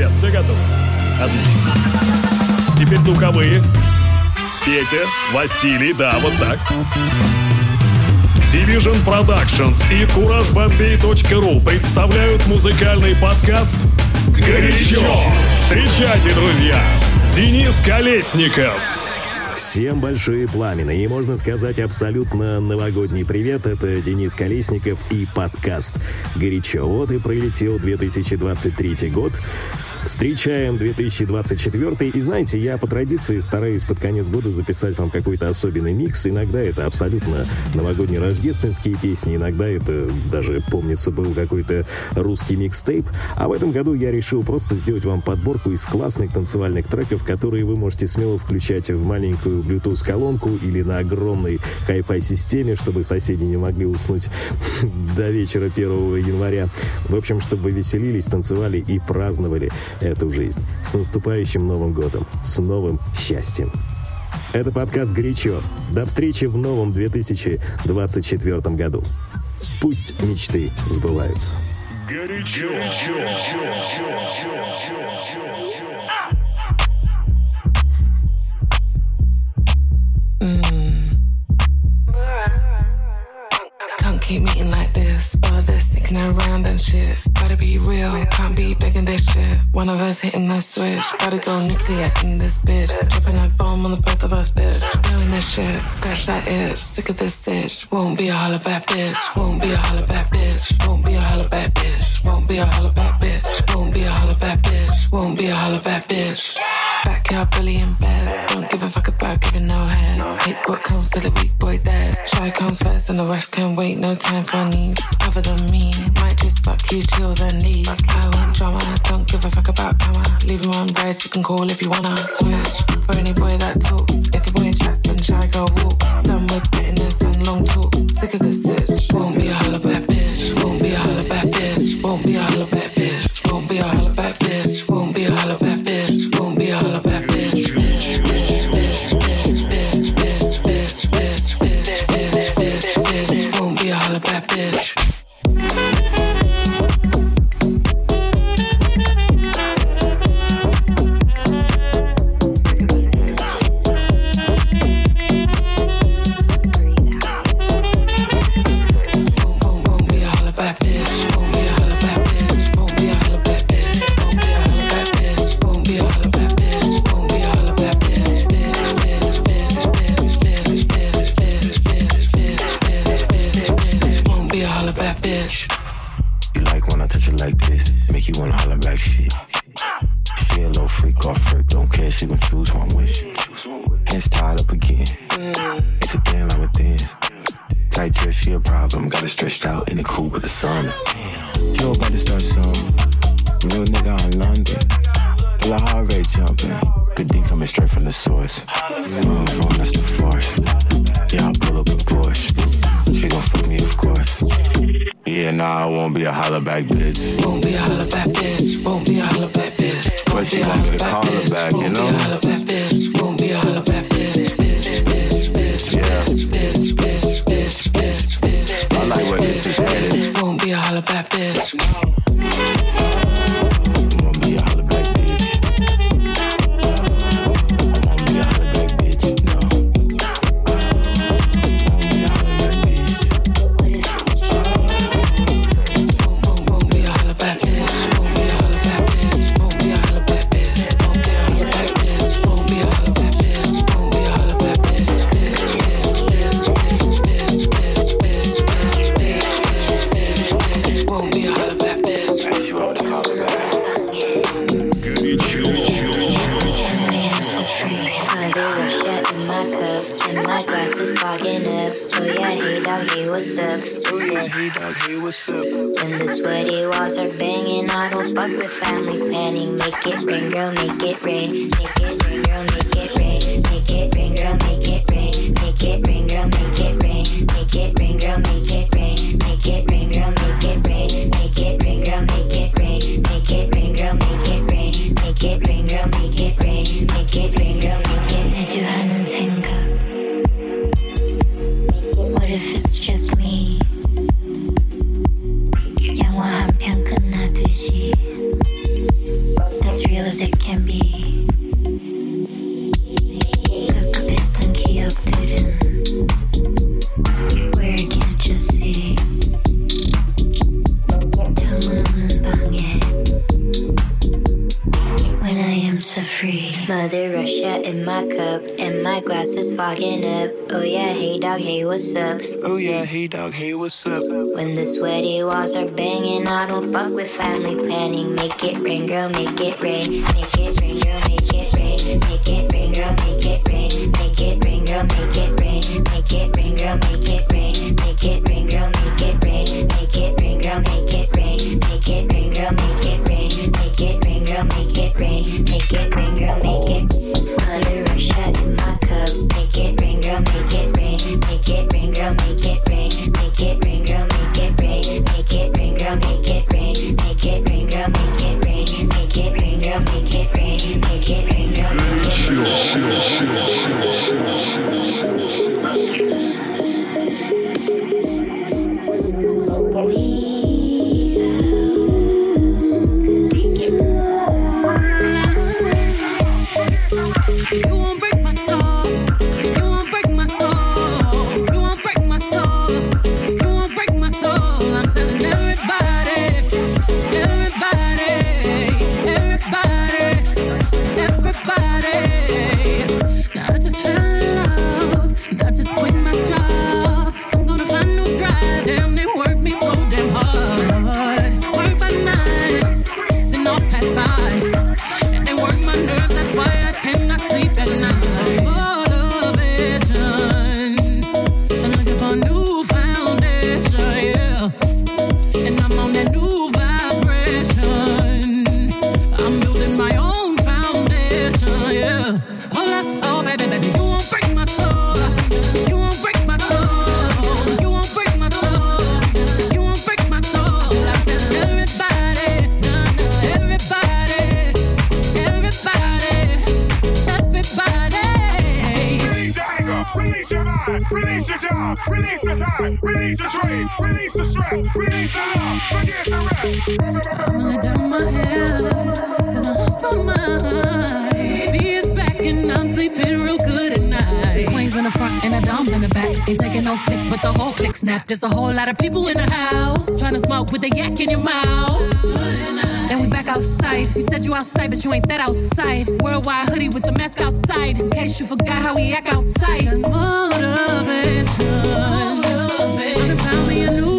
ребят, все готовы? Отлично. Теперь духовые. Петя, Василий, да, вот так. Division Productions и CourageBombay.ru представляют музыкальный подкаст «Горячо». Встречайте, друзья, Денис Колесников. Всем большие пламена и, можно сказать, абсолютно новогодний привет. Это Денис Колесников и подкаст «Горячо». Вот и пролетел 2023 год. Встречаем 2024 и знаете, я по традиции стараюсь под конец года записать вам какой-то особенный микс. Иногда это абсолютно новогодние рождественские песни, иногда это даже, помнится, был какой-то русский микстейп. А в этом году я решил просто сделать вам подборку из классных танцевальных треков, которые вы можете смело включать в маленькую Bluetooth-колонку или на огромной Hi-Fi системе, чтобы соседи не могли уснуть до вечера 1 января. В общем, чтобы вы веселились, танцевали и праздновали эту жизнь. С наступающим Новым годом, с новым счастьем. Это подкаст «Горячо». До встречи в новом 2024 году. Пусть мечты сбываются. Горячо. Горячо. Can't keep meeting like this. All this thinking around and shit. Gotta be real, can't be begging this shit. One of us hitting the switch. Gotta go nuclear in this bitch. Dropping a bomb on the both of us, bitch. Knowing this shit, scratch that itch. Sick of this itch. Won't be a holla back bitch. Won't be a holla back bitch. Won't be a holla back bitch. Won't be a holla back bitch. Won't be a holla back bitch. Won't be a holla back bitch. Backyard bully in bed. Don't give a fuck about giving no head. Hate what comes to the weak boy dead. Shy comes first and the rest can wait. No time for needs other than me. Might just fuck you till then leave. I want drama. Don't give a fuck about karma. Leave him on red. You can call if you wanna switch. For any boy that talks. If a boy chats, then shy girl walks. Done with bitterness and long talk. Sick of this itch. Won't be a holla back bitch. Won't be a holla back bitch. Won't be a holla back bitch. Won't be a holla hey dog, hey, what's up? When the sweaty walls are banging, I don't fuck with family planning. Make it rain, girl, make it rain, make it lot of people in the house trying to smoke with the yak in your mouth. And we back outside. We said you outside, but you ain't that outside. Worldwide hoodie with the mask outside. In case you forgot how we act outside. Motivation. Motivation. Found me a new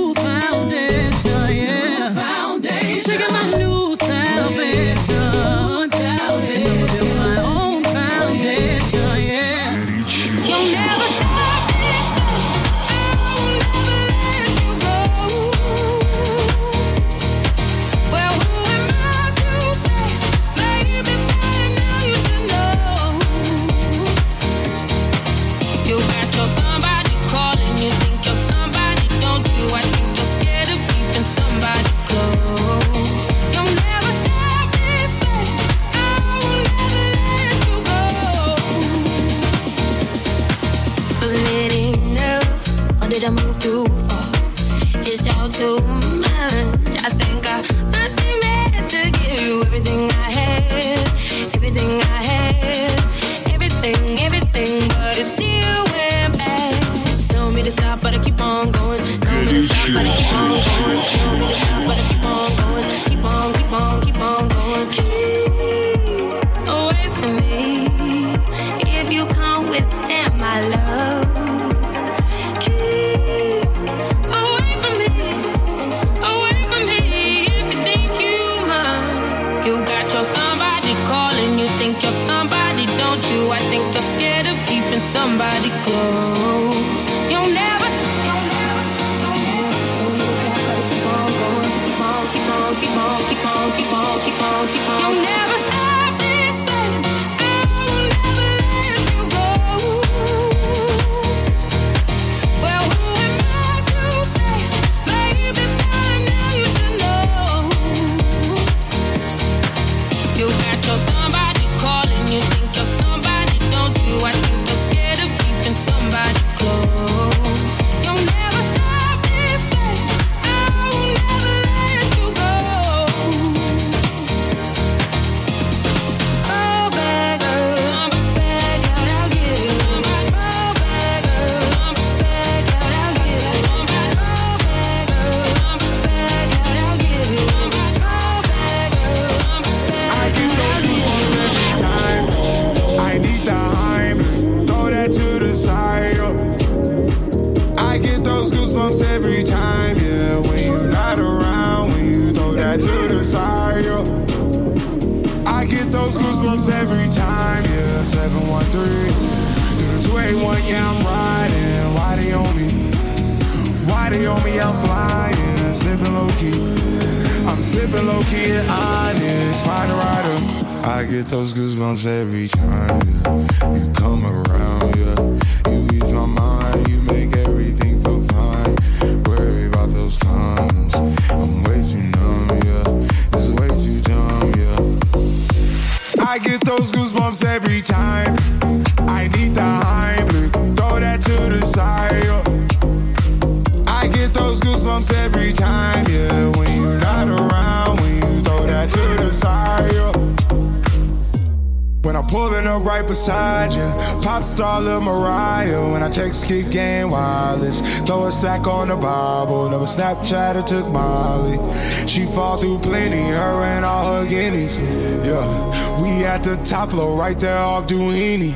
stack on the Bible. Never Snapchat or took Molly. She fall through plenty, her and all her guineas. Yeah, we at the top floor, right there off Duini.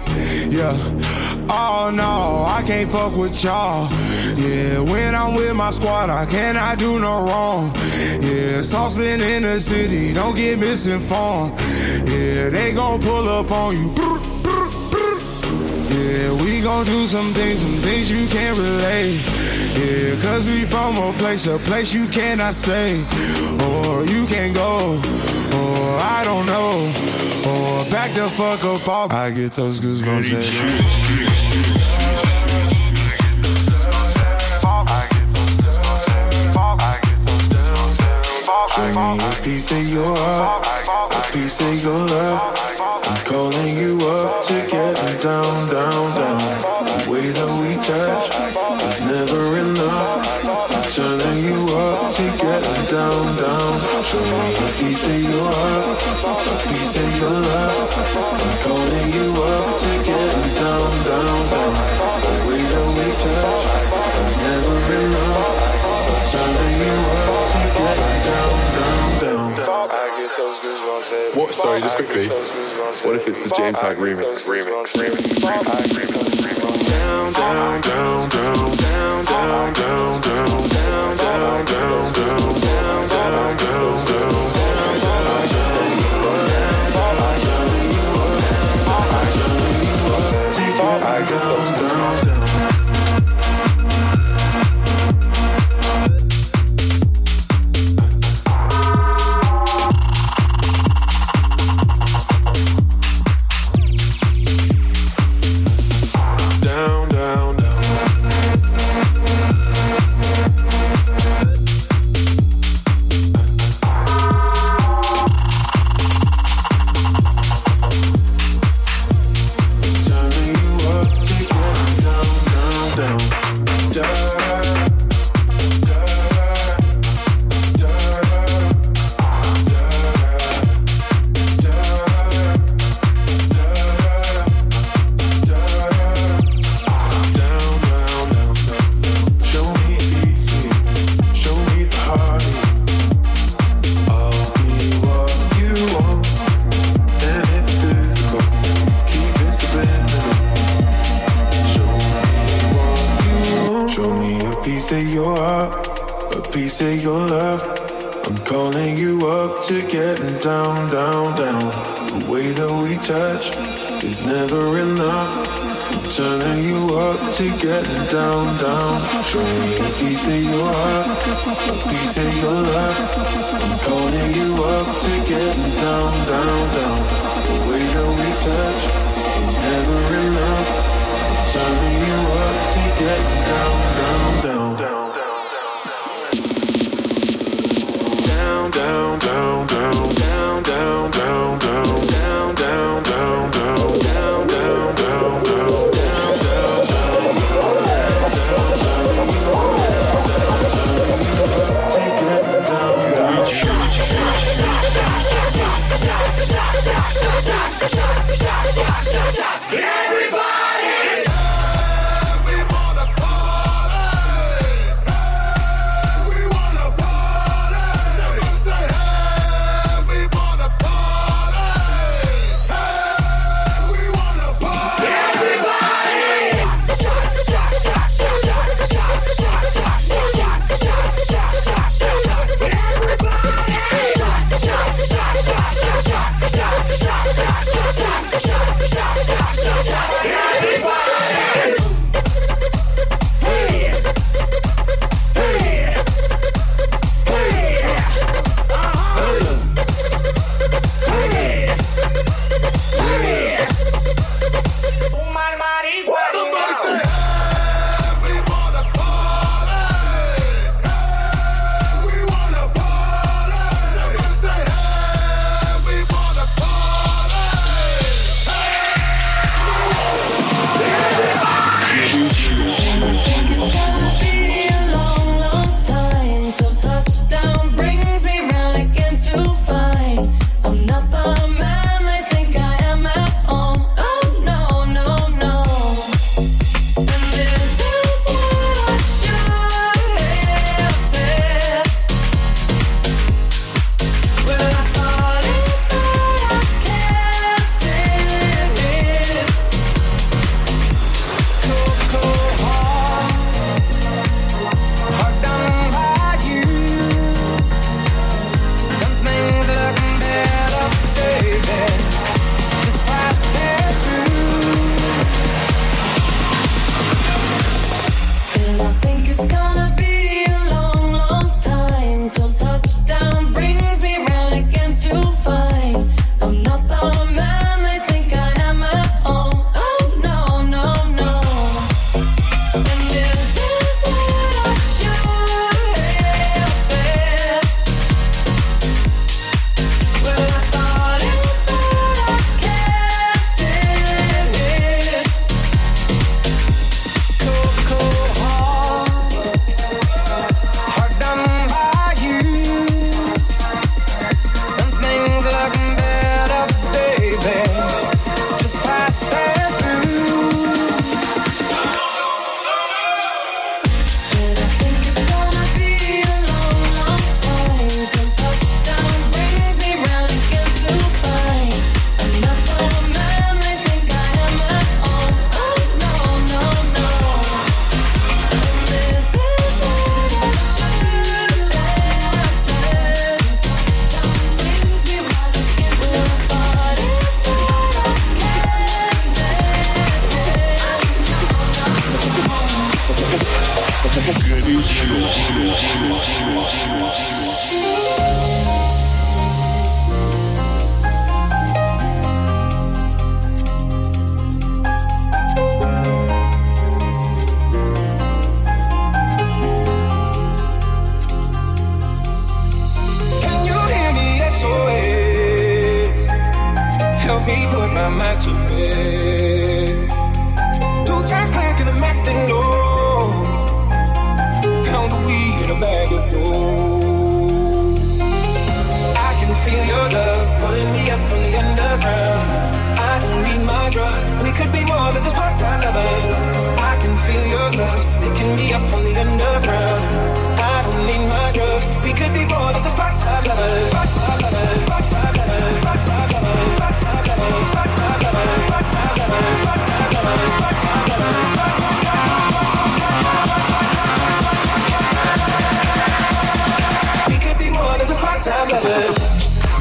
Yeah. Oh no, I can't fuck with y'all. Yeah, when I'm with my squad, I cannot do no wrong. Yeah, saucepan in the city, don't get misinformed. Yeah, they gon' pull up on you. Yeah, we gon' do some things, some things you can't relate. Yeah, cause we from a place, a place you cannot stay. Or you can't go, or I don't know. Or back the fuck up off. I get those goosebumps every Show me a piece of your heart, a piece of your love. I'm calling you up to get down, down, down. The way that we touch never enough. I'm turning you up to get down, down. Show me a piece of your heart, a piece of your love. I'm calling you up to get down, down, down. Sorry, just quickly. What if it's the James Hype remix? Remix. Down, down, down, down, down, down, down, down, down, down, down, down, down, down, down, down. I get those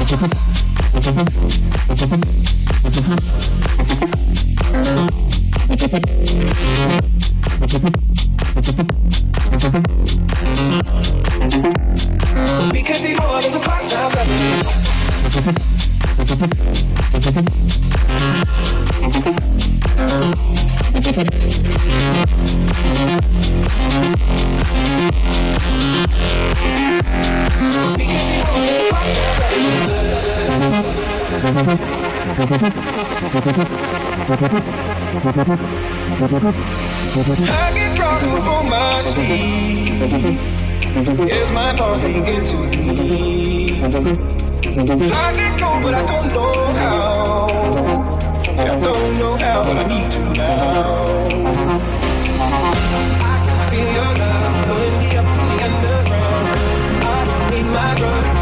We could be more than just part-time lovers. I get drunk from my. Is my to me? I but I don't know how. I don't know how, but I need you now. I can feel your love pulling me up from the underground. I don't need my drugs.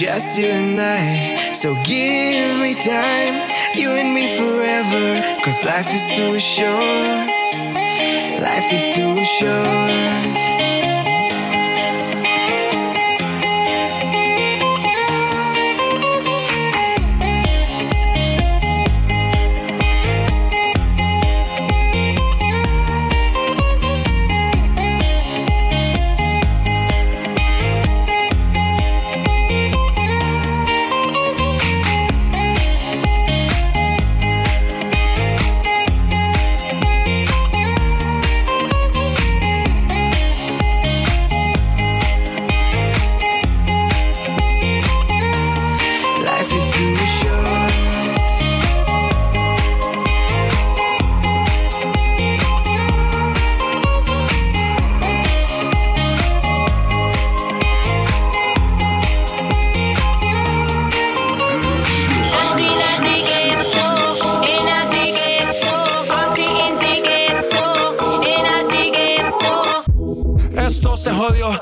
Just you and I. So give me time, you and me forever. Cause life is too short, life is too short.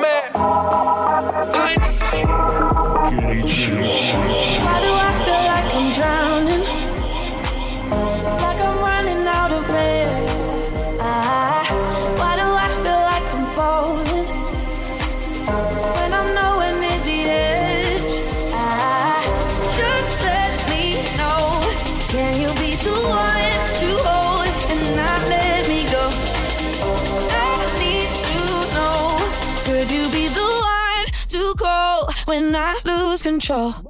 Man. Control?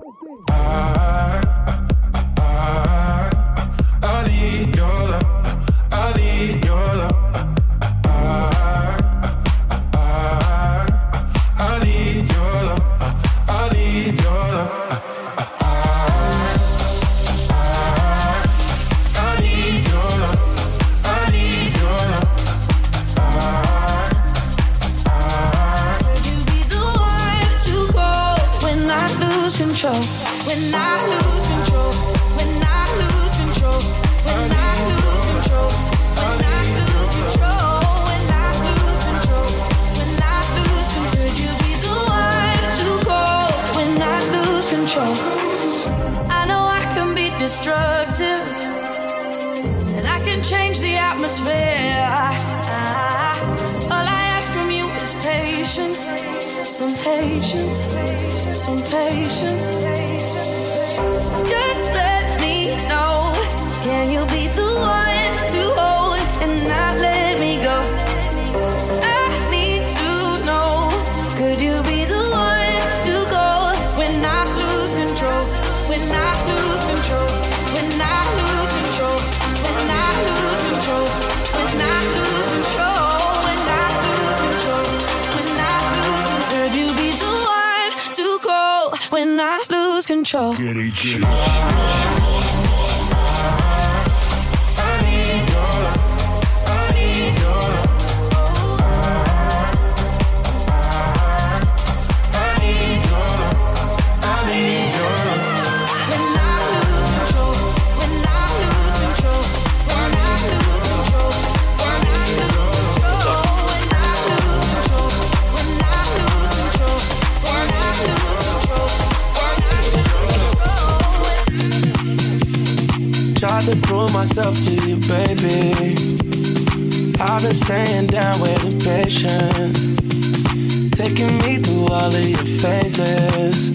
Some patience. Some patience. Just let me know. Can you be the one to hold and not let me go? I lose control? Tried to prove myself to you, baby. I've been staying down with impatient. Taking me through all of your phases.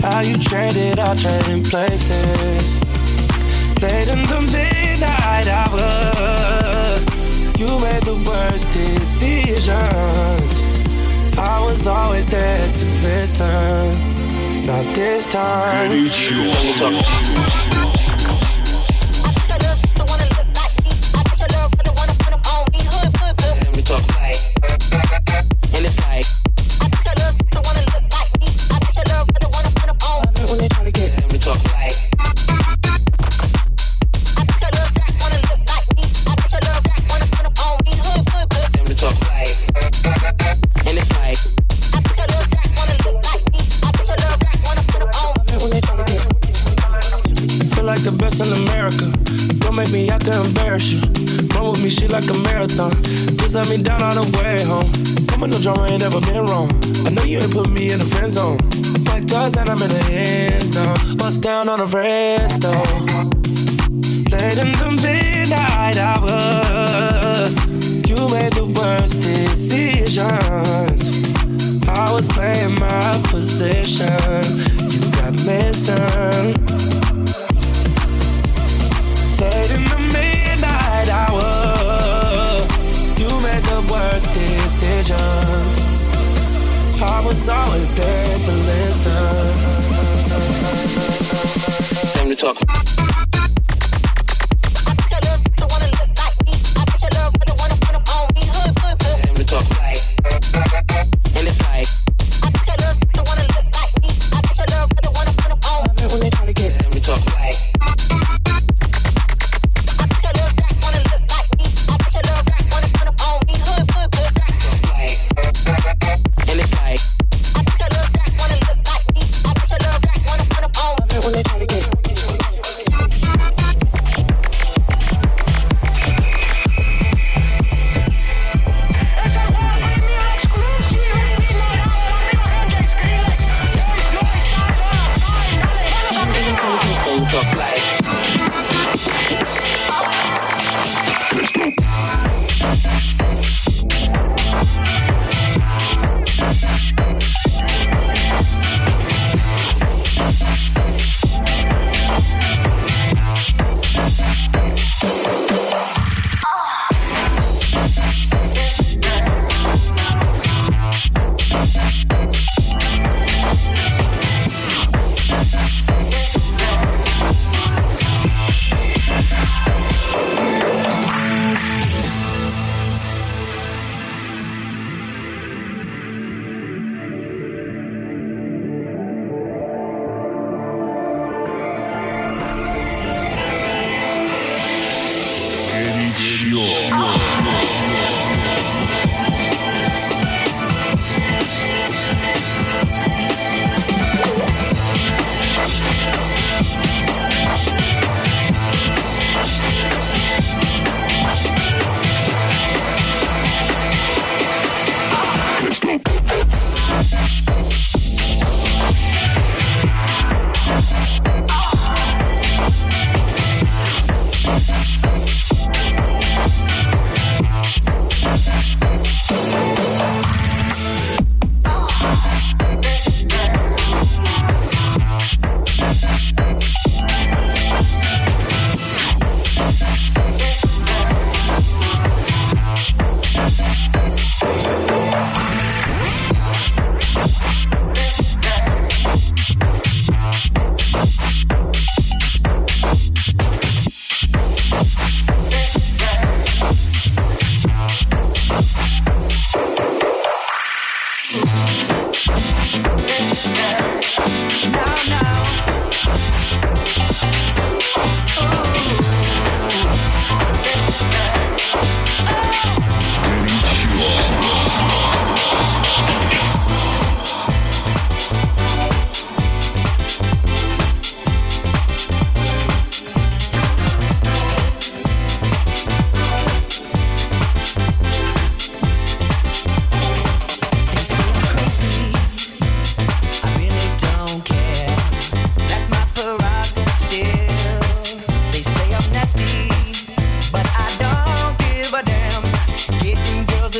How you traded, I trading places. Late in the midnight hour, you made the worst decisions. I was always there to listen. Not this time. Bust down on the rest though. Late in the midnight hour, you made the worst decisions. I was playing my position. You got missing. Late in the midnight hour, you made the worst decisions. I was always there to listen. To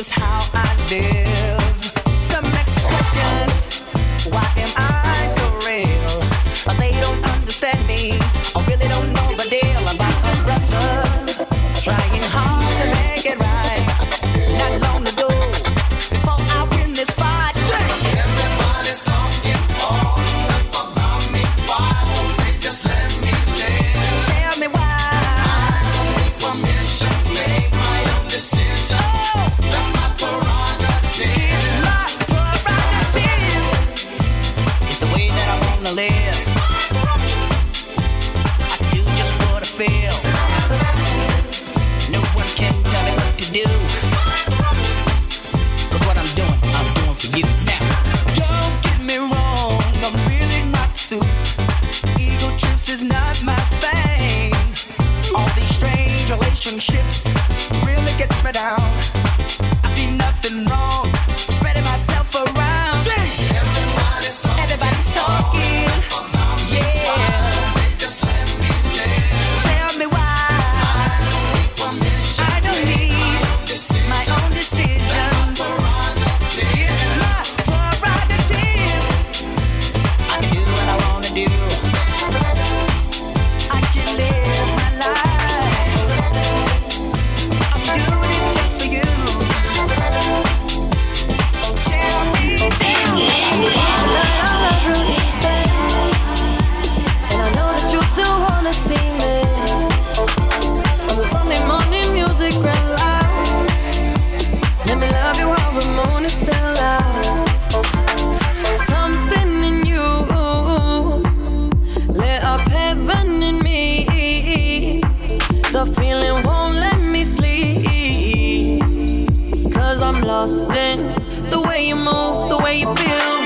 is how I live. up heaven in me. The feeling won't let me sleep. Cause I'm lost in the way you move, the way you feel.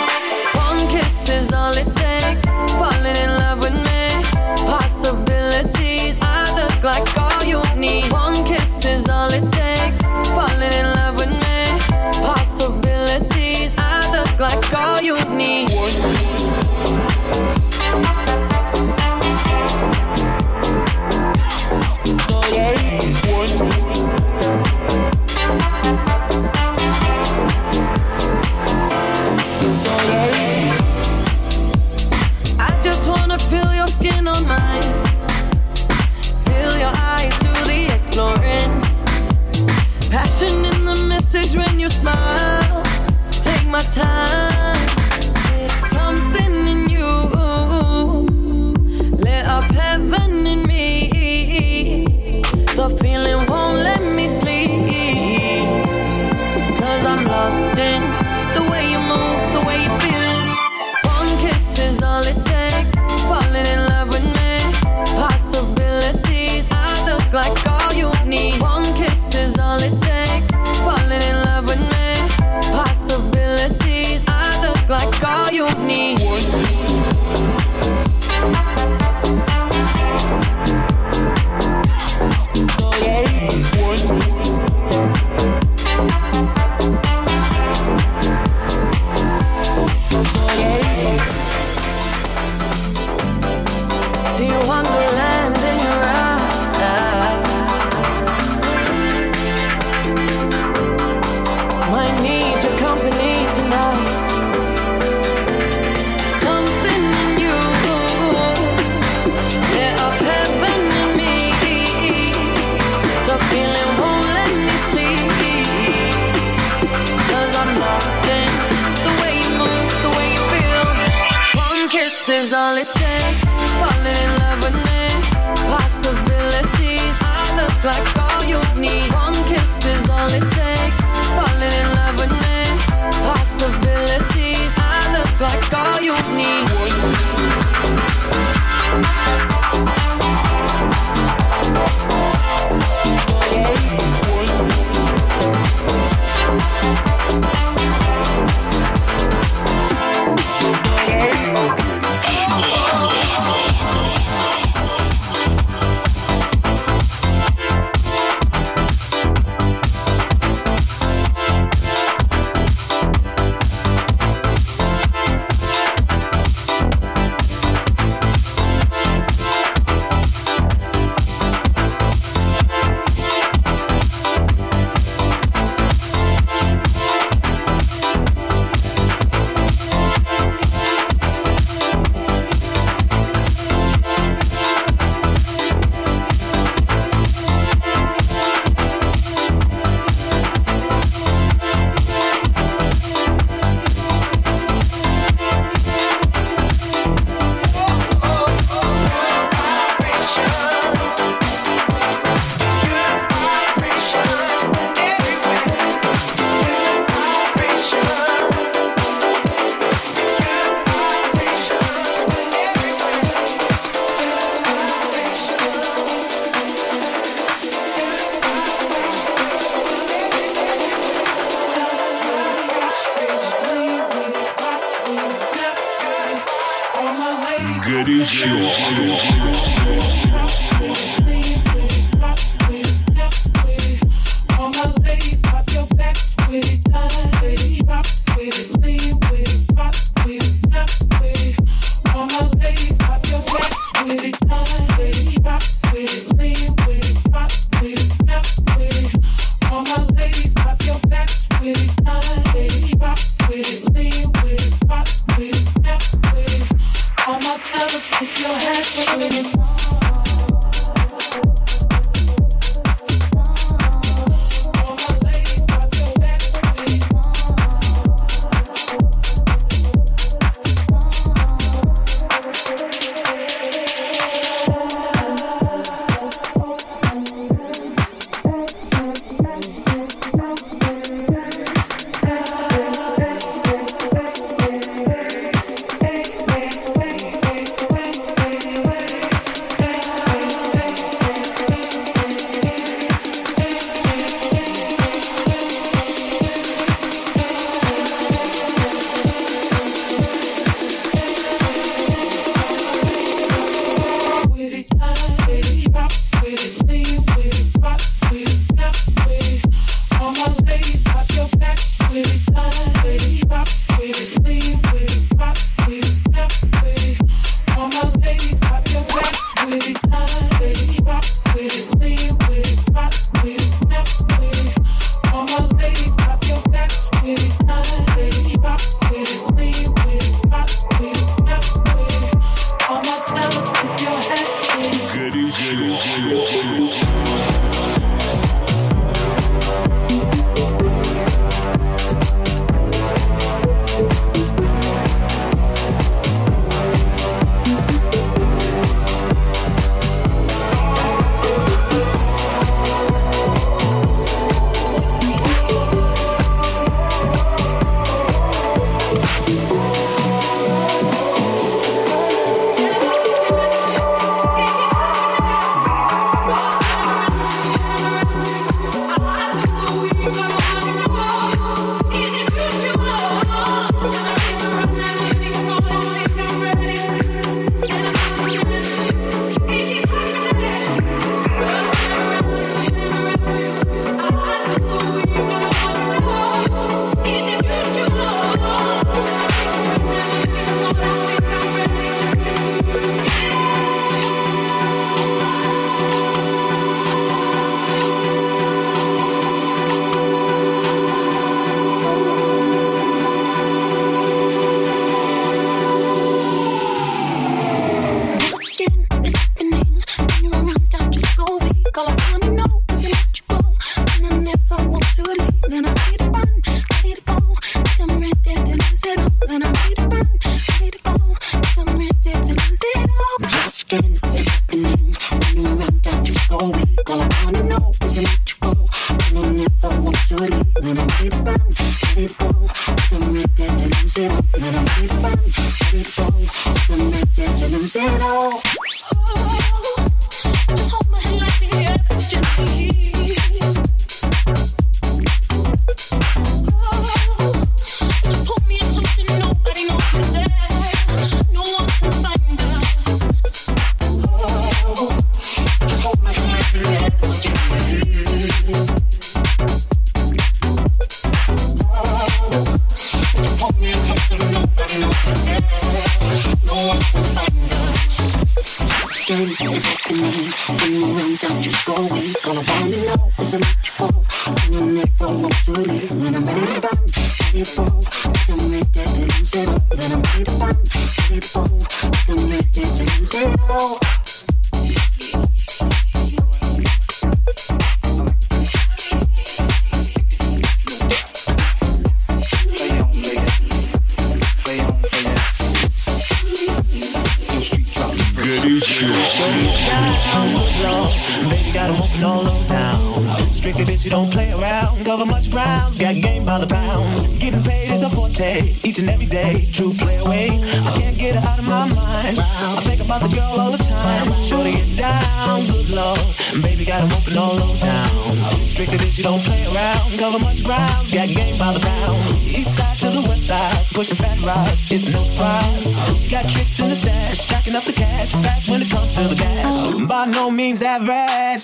All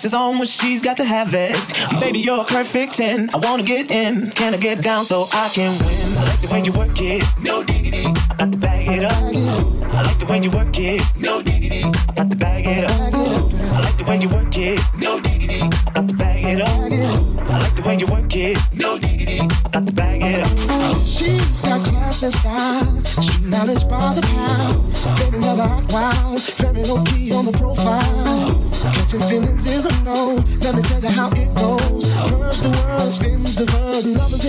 it's on when she's got to have it. Baby, you're perfect 10. I wanna get in, can I get down so I can win? I like the way you work it,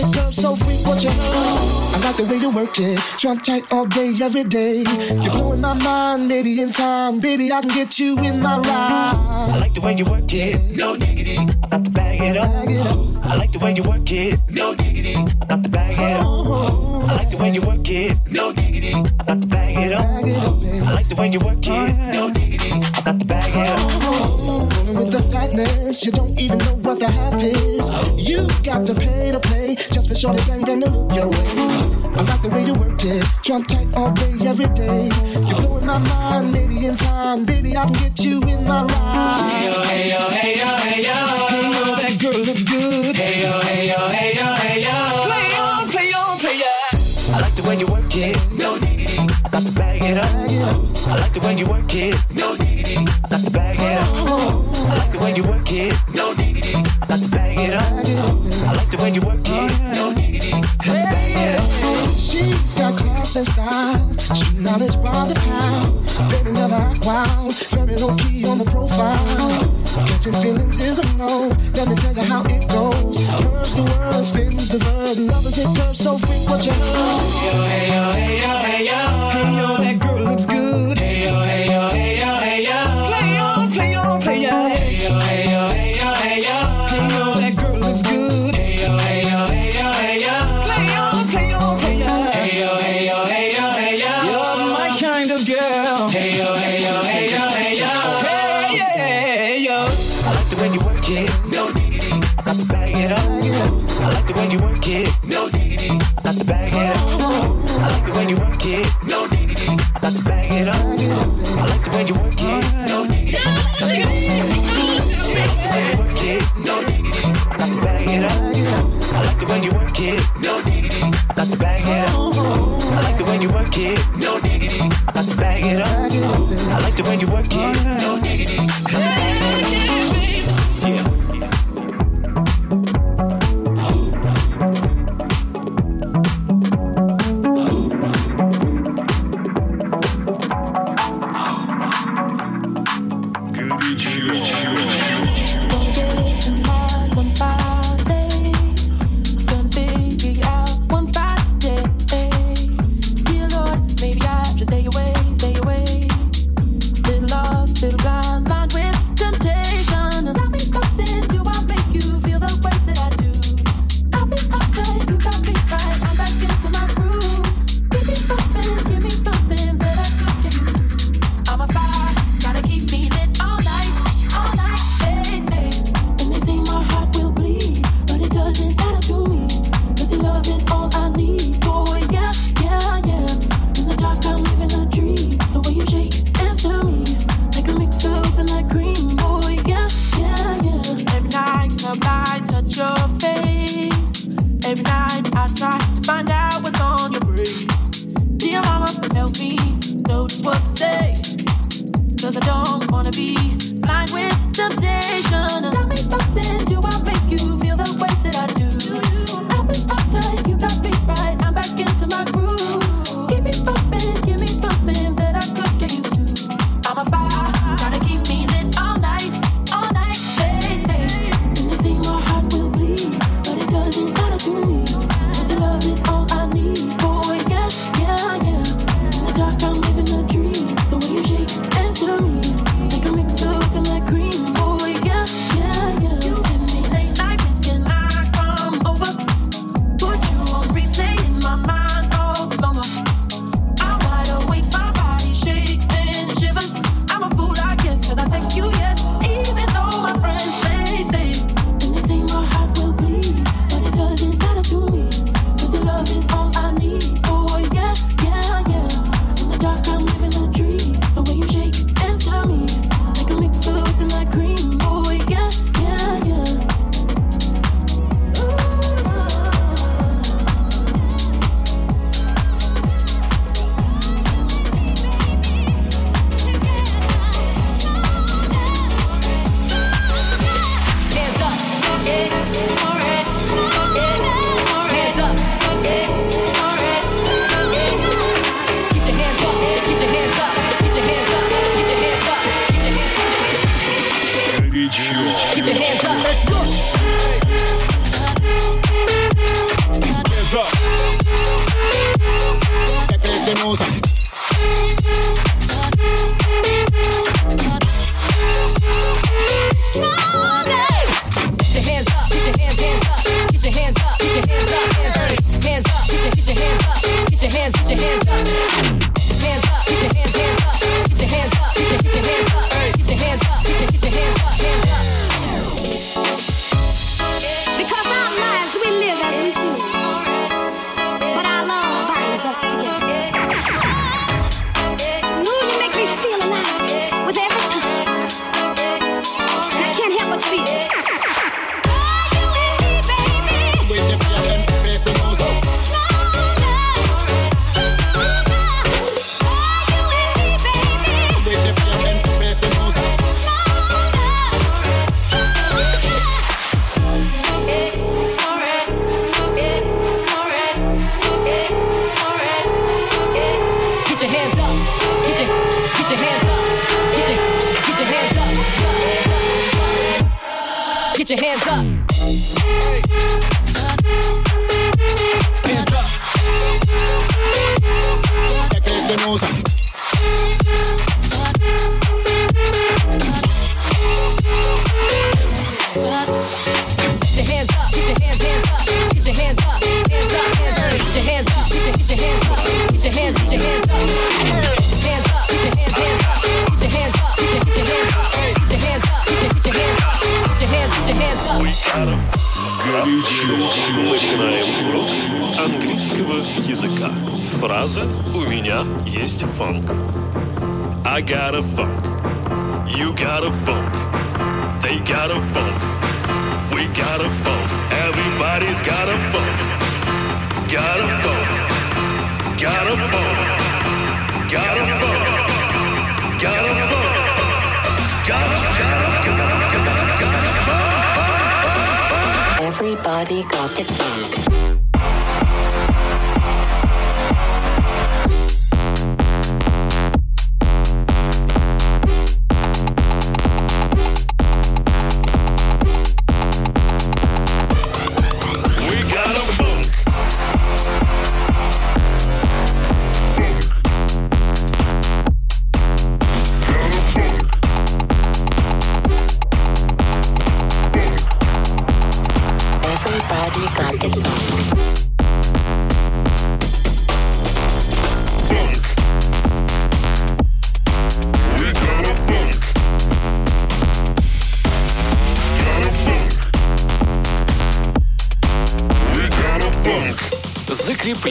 verb. Lovers so what you know. I like the way you work it. Trump tight all day, every day. You're blowing my mind, baby. In time, baby, I can get you in my ride. I like the way you work it, no diggity. I got to bag it up. I like the way you work it, no diggity. I got to bag it up. I like the way you work it, no diggity. I got to bag it up. Oh, oh, oh. I like the way you work it, no diggity. I got to bag it up. With the fatness, you don't even know what the half is. You got to pay to play just for shorty bang bang to look your way. I like the way you work it, jump tight all day, every day. You're blowing my mind, maybe in time, baby, I can get you in my ride. Hey yo, hey yo, hey yo, hey yo. Hey yo, that girl looks good. Hey yo, hey yo, hey yo, hey yo. Play on, play on, play on. I like the way you work it, no diggity. I got to bag it up. I like the way you work it, no diggity. It, no diggity. I got to bag it up. I like the way you work it, no diggity. I got to bag it up. She's got class and style, street knowledge by the pound. Baby, never act wild, very low key on the profile. Catching feelings is a no. Let me tell you how it goes. Curves the world, spins the verb. Lovers hit curves so freak what you know. Hey yo, hey yo, hey yo, hey yo. Hey yo,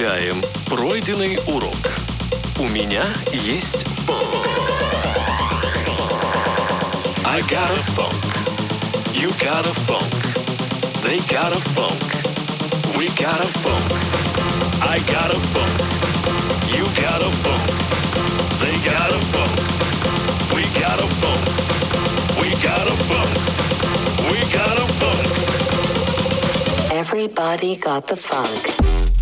проверяем пройденный урок. У меня есть фонк. I got a funk. You got a funk. They got a funk. We got a funk. I got a funk. You got a funk. They got a funk. We got a funk. We got a funk. We got a funk. Everybody got the funk.